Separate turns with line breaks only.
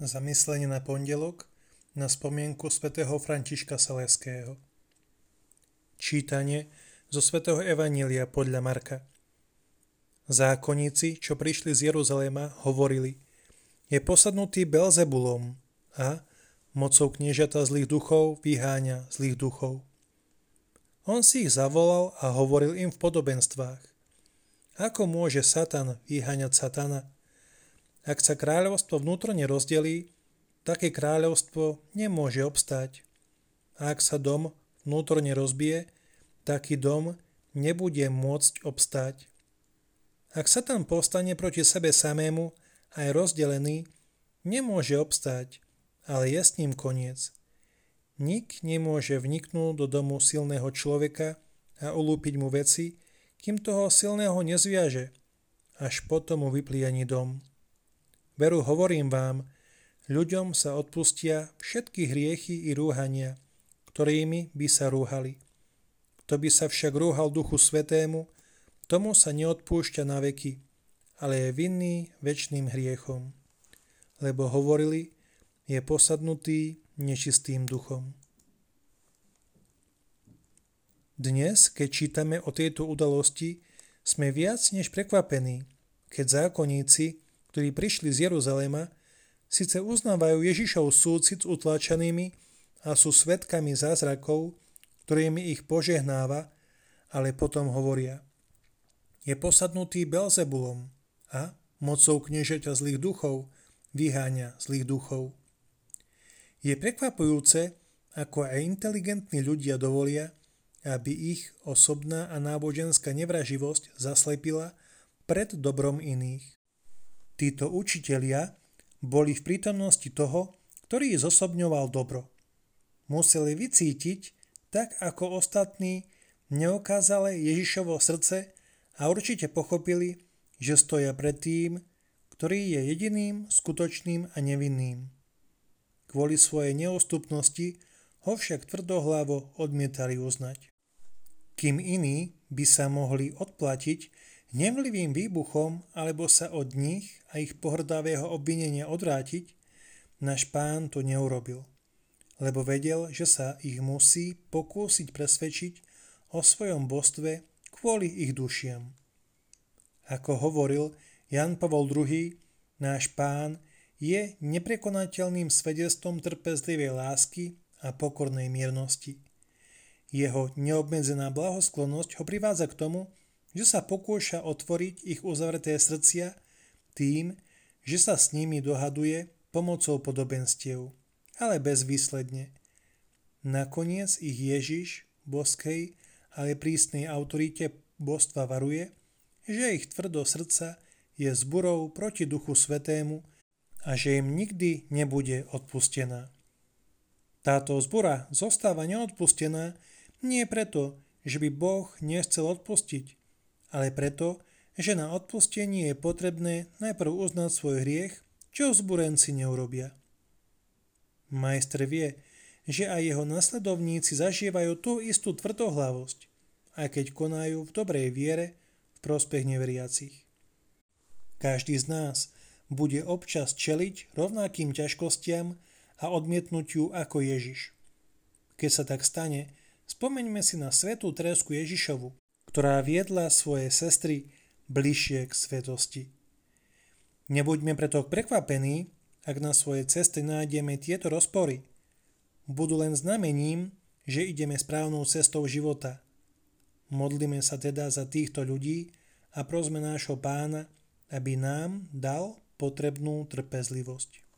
Zamyslenie na pondelok na spomienku svätého Františka Saleského. Čítanie zo svätého Evanília podľa Marka. Zákonníci, čo prišli z Jeruzalema, hovorili Je posadnutý Belzebulom a mocou kniežata zlých duchov vyháňa zlých duchov. On si ich zavolal a hovoril im v podobenstvách. Ako môže Satan vyháňať Satana? Ak sa kráľovstvo vnútorne rozdelí, také kráľovstvo nemôže obstáť. A ak sa dom vnútorne rozbije, taký dom nebude môcť obstáť. Ak sa tam povstane proti sebe samému, aj rozdelený, nemôže obstáť, ale je s ním koniec. Nik nemôže vniknúť do domu silného človeka a ulúpiť mu veci, kým toho silného nezviaže, až potom mu vyplieni dom. Veru hovorím vám, ľuďom sa odpustia všetky hriechy i rúhania, ktorými by sa rúhali. Kto by sa však rúhal Duchu Svetému, tomu sa neodpúšťa na veky, ale je vinný väčšným hriechom. Lebo hovorili, je posadnutý nečistým duchom. Dnes, keď čítame o tejto udalosti, sme viac než prekvapení, keď zákonníci ktorí prišli z Jeruzalema, síce uznávajú Ježišov súcit s utláčanými a sú svetkami zázrakov, ktorými ich požehnáva, ale potom hovoria je posadnutý Belzebulom a mocou kniežaťa zlých duchov vyháňa zlých duchov. Je prekvapujúce, ako aj inteligentní ľudia dovolia, aby ich osobná a náboženská nevraživosť zaslepila pred dobrom iných. Títo učitelia boli v prítomnosti toho, ktorý zosobňoval dobro. Museli vycítiť, tak ako ostatní, neokázale Ježišovo srdce a určite pochopili, že stoja pred tým, ktorý je jediným, skutočným a nevinným. Kvôli svojej neústupnosti ho však tvrdohlavo odmietali uznať. Kým iní by sa mohli odplatiť Nevlivým výbuchom alebo sa od nich a ich pohrdavého obvinenia odvrátiť, náš pán to neurobil, lebo vedel, že sa ich musí pokúsiť presvedčiť o svojom bostve kvôli ich dušiam. Ako hovoril Jan Pavol II, náš pán je neprekonateľným svedectvom trpezlivej lásky a pokornej miernosti. Jeho neobmedzená blahosklonosť ho privádza k tomu, že sa pokúša otvoriť ich uzavreté srdcia tým, že sa s nimi dohaduje pomocou podobenstiev, ale bezvýsledne. Nakoniec ich Ježiš, boskej, ale prísnej autorite božstva varuje, že ich tvrdo srdca je zburou proti Duchu Svetému a že im nikdy nebude odpustená. Táto zbura zostáva neodpustená nie preto, že by Boh nechcel odpustiť, ale preto, že na odpustenie je potrebné najprv uznať svoj hriech, čo zburenci neurobia. Majster vie, že aj jeho nasledovníci zažívajú tú istú tvrdohlavosť, aj keď konajú v dobrej viere v prospech neveriacich. Každý z nás bude občas čeliť rovnakým ťažkostiam a odmietnutiu ako Ježiš. Keď sa tak stane, spomeňme si na svetú Tresku Ježišovu, ktorá viedla svoje sestry bližšie k svetosti. Nebuďme preto prekvapení, ak na svojej ceste nájdeme tieto rozpory. Budú len znamením, že ideme správnou cestou života. Modlíme sa teda za týchto ľudí a prosme nášho pána, aby nám dal potrebnú trpezlivosť.